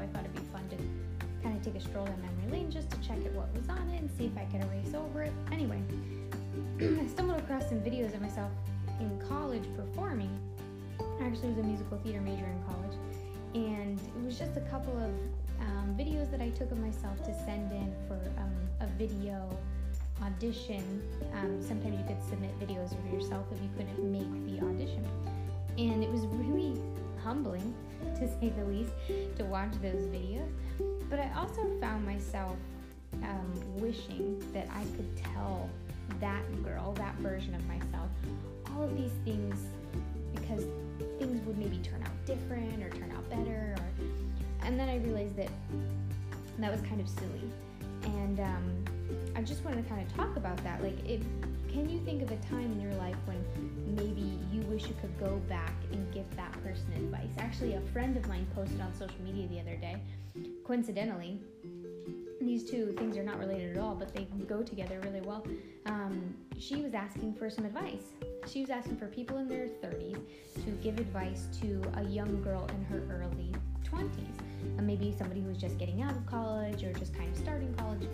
I thought it'd be fun to kind of take a stroll down memory lane just to check it what was on it and see if I could erase over it. Anyway, I stumbled across some videos of myself in college performing. I actually was a musical theater major in college, and it was just a couple of um, videos that I took of myself to send in for um, a video audition. Um, sometimes you could submit videos of yourself if you couldn't make the audition, and it was really humbling, to say the least, to watch those videos. But I also found myself um, wishing that I could tell that girl, that version of myself, all of these things because things would maybe turn out different or turn out better. Or, and then I realized that that was kind of silly. And um, I just wanted to kind of talk about that. Like, if can you think of a time in your life wish you could go back and give that person advice? Actually, a friend of mine posted on social media the other day, coincidentally, these two things are not related at all, but they go together really well. Um, she was asking for some advice. She was asking for people in their 30s to give advice to a young girl in her early 20s. Uh, maybe somebody who was just getting out of college or just kind of starting college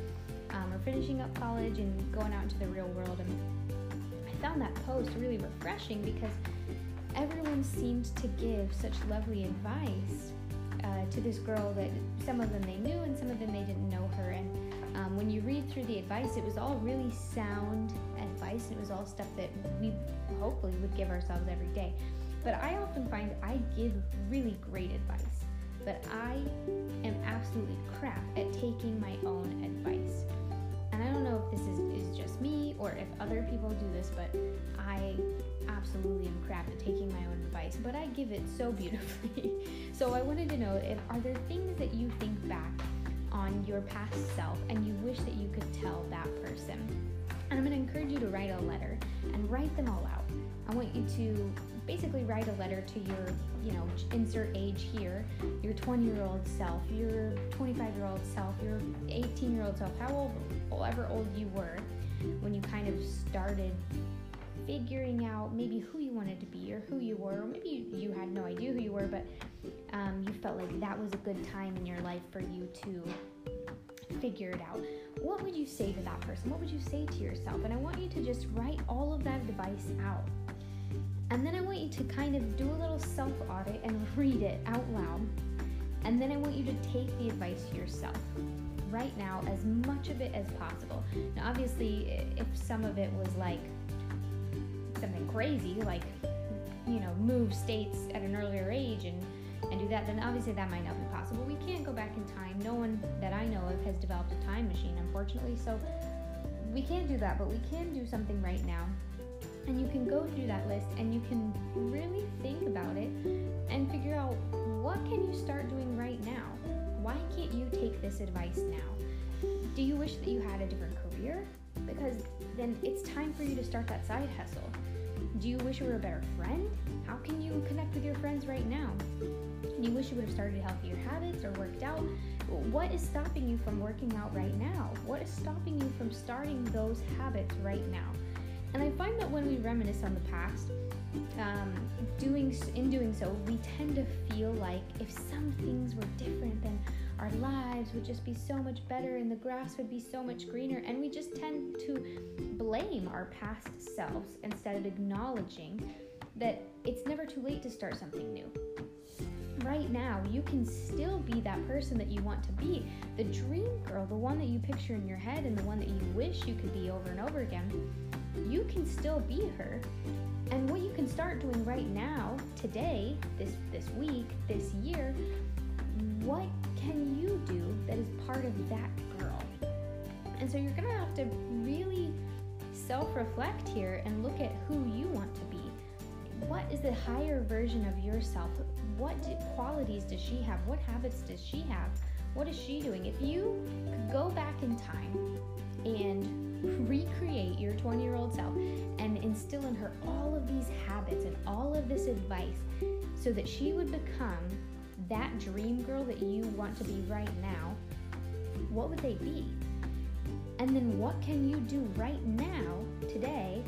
um, or finishing up college and going out into the real world. And found that post really refreshing because everyone seemed to give such lovely advice uh, to this girl that some of them they knew and some of them they didn't know her. And um, when you read through the advice, it was all really sound advice. It was all stuff that we hopefully would give ourselves every day. But I often find I give really great advice, but I am absolutely crap at taking my own advice. Other people do this, but I absolutely am crap at taking my own advice, but I give it so beautifully. so I wanted to know if are there things that you think back on your past self and you wish that you could tell that person? And I'm going to encourage you to write a letter and write them all out. I want you to basically write a letter to your, you know, insert age here, your 20 year old self, your 25 year old self, your 18 year old self, how old, however old you were when you kind of started figuring out maybe who you wanted to be or who you were, or maybe you, you had no idea who you were, but um, you felt like that was a good time in your life for you to figure it out. What would you say to that person? What would you say to yourself? And I want you to just write all of that advice out. And then I want you to kind of do a little self audit and read it out loud. And then I want you to take the advice yourself right now as much of it as possible. Now, obviously, if some of it was like, something crazy, like, you know, move states at an earlier age and, and do that, then obviously that might not be possible. We can't go back in time. No one that I know of has developed a time machine, unfortunately. So we can't do that, but we can do something right now. And you can go through that list and you can really think about it and figure out what can you start doing right now? Why can't you take this advice now? Do you wish that you had a different career? Because then it's time for you to start that side hustle. Do you wish you were a better friend? How can you connect with your friends right now? Do you wish you would have started healthier habits or worked out? What is stopping you from working out right now? What is stopping you from starting those habits right now? And I find that when we reminisce on the past, um, doing in doing so, we tend to feel like if some things were different, then our lives would just be so much better and the grass would be so much greener. And we just tend to blame our past selves instead of acknowledging that it's never too late to start something new. Right now, you can still be that person that you want to be. The dream girl, the one that you picture in your head and the one that you wish you could be over and over again, you can still be her. And what you can start doing right now, today, this this week, this year, what can you do that is part of that girl? And so you're going to have to really self reflect here and look at who you want to be. What is the higher version of yourself? What qualities does she have? What habits does she have? What is she doing? If you could go back in time her all of these habits and all of this advice so that she would become that dream girl that you want to be right now, what would they be? And then what can you do right now, today,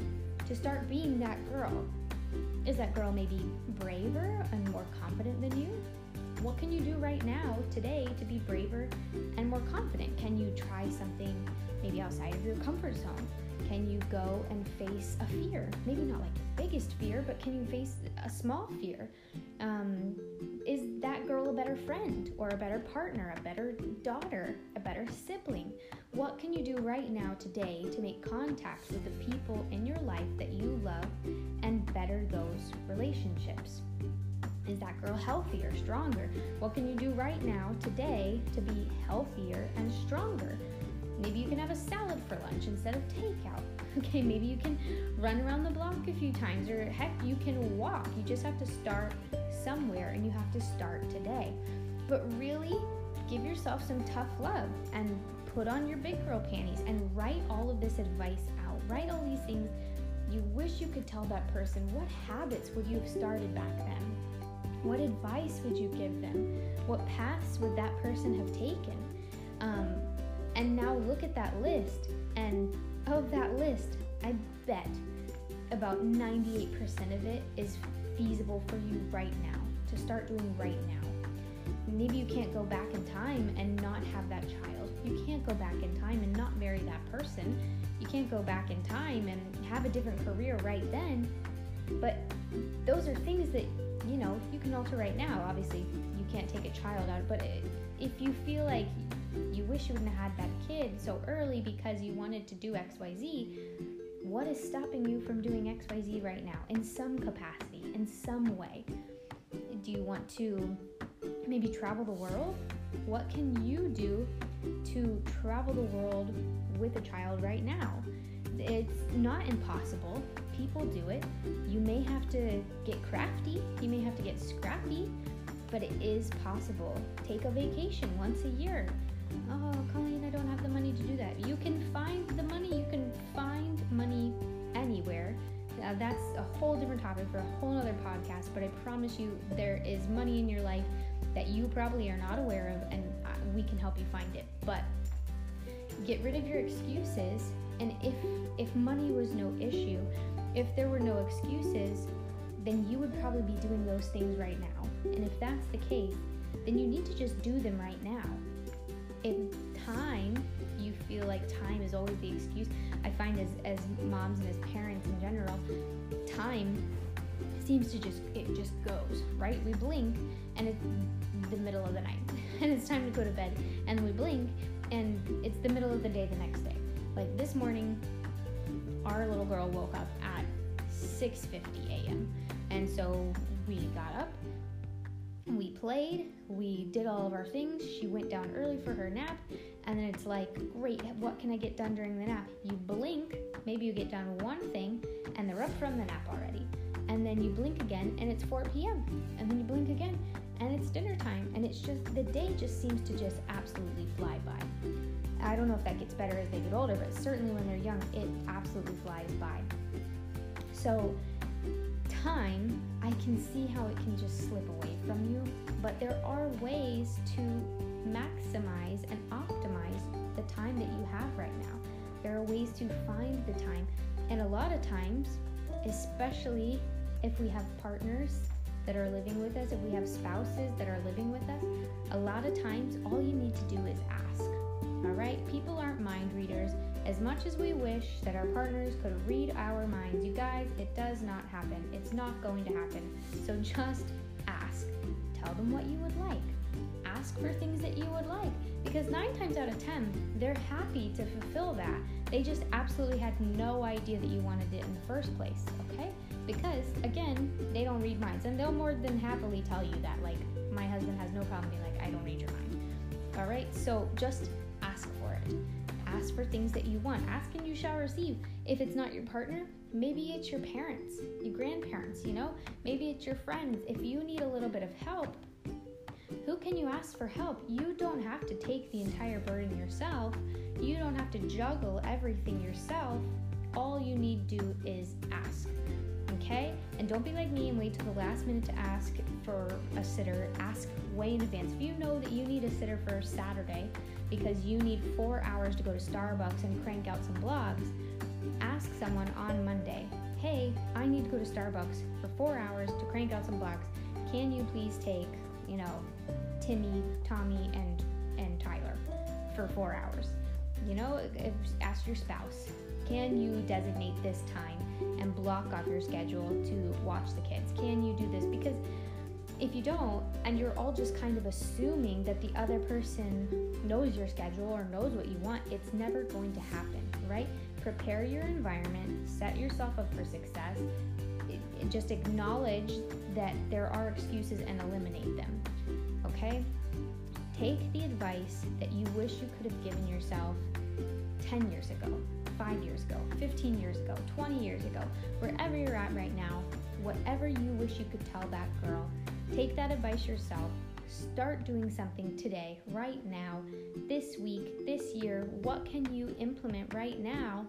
to start being that girl? Is that girl maybe braver and more confident than you? What can you do right now, today, to be braver and more confident? Can you try something maybe outside of your comfort zone? Can you go and face a fear? Maybe not like your biggest fear, but can you face a small fear? Um, is that girl a better friend or a better partner, a better daughter, a better sibling? What can you do right now today to make contact with the people in your life that you love and better those relationships? Is that girl healthier, stronger? What can you do right now today to be healthier and stronger? Maybe you can have a salad for lunch instead of takeout. Okay, maybe you can run around the block a few times, or heck, you can walk. You just have to start somewhere and you have to start today. But really, give yourself some tough love and put on your big girl panties and write all of this advice out. Write all these things you wish you could tell that person. What habits would you have started back then? What advice would you give them? What paths would that person have taken? Um, and now look at that list, and of that list, I bet about 98% of it is feasible for you right now to start doing right now. Maybe you can't go back in time and not have that child. You can't go back in time and not marry that person. You can't go back in time and have a different career right then. But those are things that, you know, you can alter right now. Obviously, you can't take a child out, but if you feel like you wish you wouldn't have had that kid so early because you wanted to do XYZ, what is stopping you from doing XYZ right now in some capacity, in some way? Do you want to maybe travel the world? What can you do to travel the world with a child right now? Not impossible. People do it. You may have to get crafty, you may have to get scrappy, but it is possible. Take a vacation once a year oh, Colleen, I don't have the money to do that. You can find the money, you can find money anywhere. Now, that's a whole different topic for a whole other podcast, but I promise you there is money in your life that you probably are not aware of, and uh, we can help you find it. But get rid of your excuses, and if if money was no issue, if there were no excuses, then you would probably be doing those things right now. And if that's the case, then you need to just do them right now in time you feel like time is always the excuse i find as, as moms and as parents in general time seems to just it just goes right we blink and it's the middle of the night and it's time to go to bed and we blink the day the next day like this morning our little girl woke up at 6:50 a.m. and so we got up we played, we did all of our things. She went down early for her nap, and then it's like, great, what can I get done during the nap? You blink, maybe you get done one thing, and they're up from the nap already. And then you blink again, and it's 4 p.m. And then you blink again, and it's dinner time. And it's just, the day just seems to just absolutely fly by. I don't know if that gets better as they get older, but certainly when they're young, it absolutely flies by. So, time, I can see how it can just slip away from you, but there are ways to maximize and optimize the time that you have right now. There are ways to find the time, and a lot of times, especially if we have partners that are living with us, if we have spouses that are living with us, a lot of times all you need to do is ask. All right? People aren't mind readers. As much as we wish that our partners could read our minds, you guys, it does not happen. It's not going to happen. So just ask. Tell them what you would like. Ask for things that you would like. Because nine times out of ten, they're happy to fulfill that. They just absolutely had no idea that you wanted it in the first place, okay? Because, again, they don't read minds. And they'll more than happily tell you that. Like, my husband has no problem being like, I don't read your mind. All right? So just ask for it. Ask for things that you want. Ask and you shall receive. If it's not your partner, maybe it's your parents, your grandparents, you know? Maybe it's your friends. If you need a little bit of help, who can you ask for help? You don't have to take the entire burden yourself. You don't have to juggle everything yourself. All you need to do is ask. Okay? And don't be like me and wait till the last minute to ask for a sitter. Ask way in advance. If you know that you need a sitter for Saturday because you need four hours to go to Starbucks and crank out some blogs, ask someone on Monday, hey, I need to go to Starbucks for four hours to crank out some blogs. Can you please take, you know, Timmy, Tommy, and and Tyler for four hours? You know, if, ask your spouse. Can you designate this time and block off your schedule to watch the kids? Can you do this? Because if you don't, and you're all just kind of assuming that the other person knows your schedule or knows what you want, it's never going to happen, right? Prepare your environment, set yourself up for success. Just acknowledge that there are excuses and eliminate them, okay? Take the advice that you wish you could have given yourself 10 years ago, 5 years ago, 15 years ago, 20 years ago, wherever you're at right now, whatever you wish you could tell that girl, take that advice yourself. Start doing something today, right now, this week, this year. What can you implement right now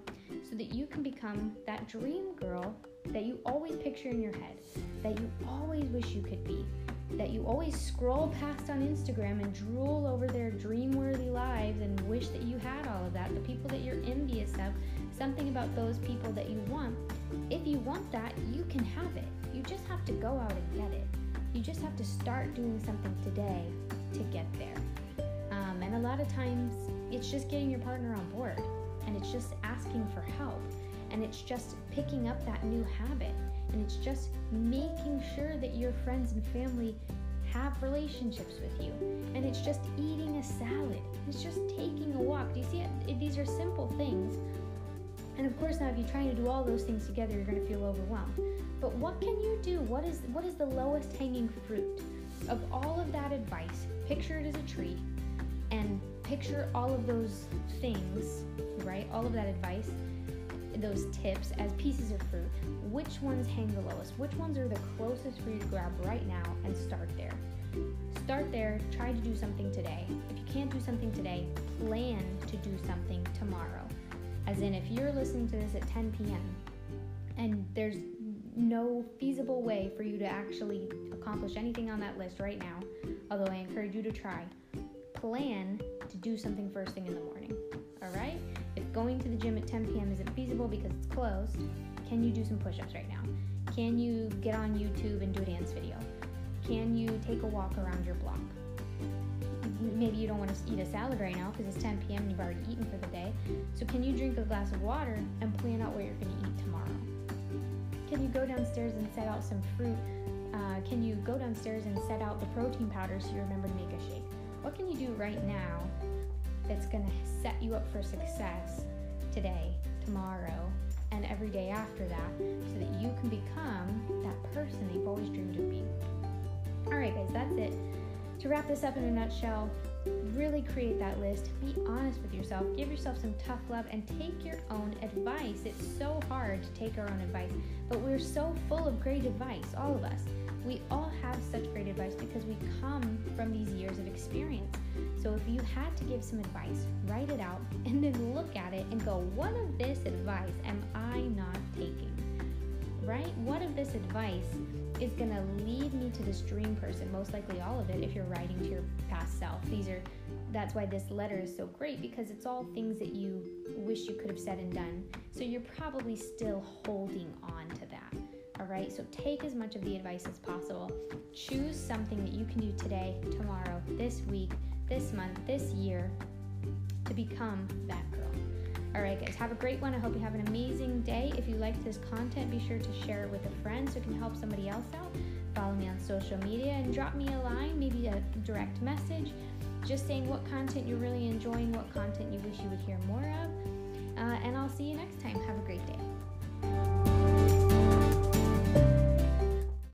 so that you can become that dream girl that you always picture in your head, that you always wish you could be? that you always scroll past on Instagram and drool over their dream worthy lives and wish that you had all of that, the people that you're envious of, something about those people that you want. If you want that, you can have it. You just have to go out and get it. You just have to start doing something today to get there. Um, and a lot of times, it's just getting your partner on board and it's just asking for help and it's just picking up that new habit and it's just making sure that your friends and family have relationships with you. And it's just eating a salad. It's just taking a walk. Do you see it? These are simple things. And of course, now if you're trying to do all those things together, you're going to feel overwhelmed. But what can you do? What is what is the lowest hanging fruit of all of that advice? Picture it as a tree, and picture all of those things, right? All of that advice, those tips as pieces of fruit, which ones hang the lowest? Which ones are the closest for you to grab right now and start there? Start there, try to do something today. If you can't do something today, plan to do something tomorrow. As in, if you're listening to this at 10 p.m. and there's no feasible way for you to actually accomplish anything on that list right now, although I encourage you to try, plan to do something first thing in the morning. All right? Going to the gym at 10 p.m. isn't feasible because it's closed, can you do some push ups right now? Can you get on YouTube and do a dance video? Can you take a walk around your block? Maybe you don't want to eat a salad right now because it's 10 p.m. and you've already eaten for the day. So, can you drink a glass of water and plan out what you're going to eat tomorrow? Can you go downstairs and set out some fruit? Uh, can you go downstairs and set out the protein powder so you remember to make a shake? What can you do right now that's going to set you up for success today, tomorrow, and every day after that so that you can become that person that you've always dreamed of being. All right, guys, that's it. To wrap this up in a nutshell, really create that list. Be honest with yourself. Give yourself some tough love and take your own advice. It's so hard to take our own advice, but we're so full of great advice, all of us. We all have such great advice because we come from these years of experience. So if you had to give some advice, write it out and then look at it and go, what of this advice am I not taking? Right? What of this advice is going to lead me to this dream person? Most likely all of it if you're writing to your past self. These are that's why this letter is so great because it's all things that you wish you could have said and done. So you're probably still holding on to. All right, so take as much of the advice as possible. Choose something that you can do today, tomorrow, this week, this month, this year to become that girl. All right, guys, have a great one. I hope you have an amazing day. If you like this content, be sure to share it with a friend so it can help somebody else out. Follow me on social media and drop me a line, maybe a direct message, just saying what content you're really enjoying, what content you wish you would hear more of. Uh, and I'll see you next time. Have a great day.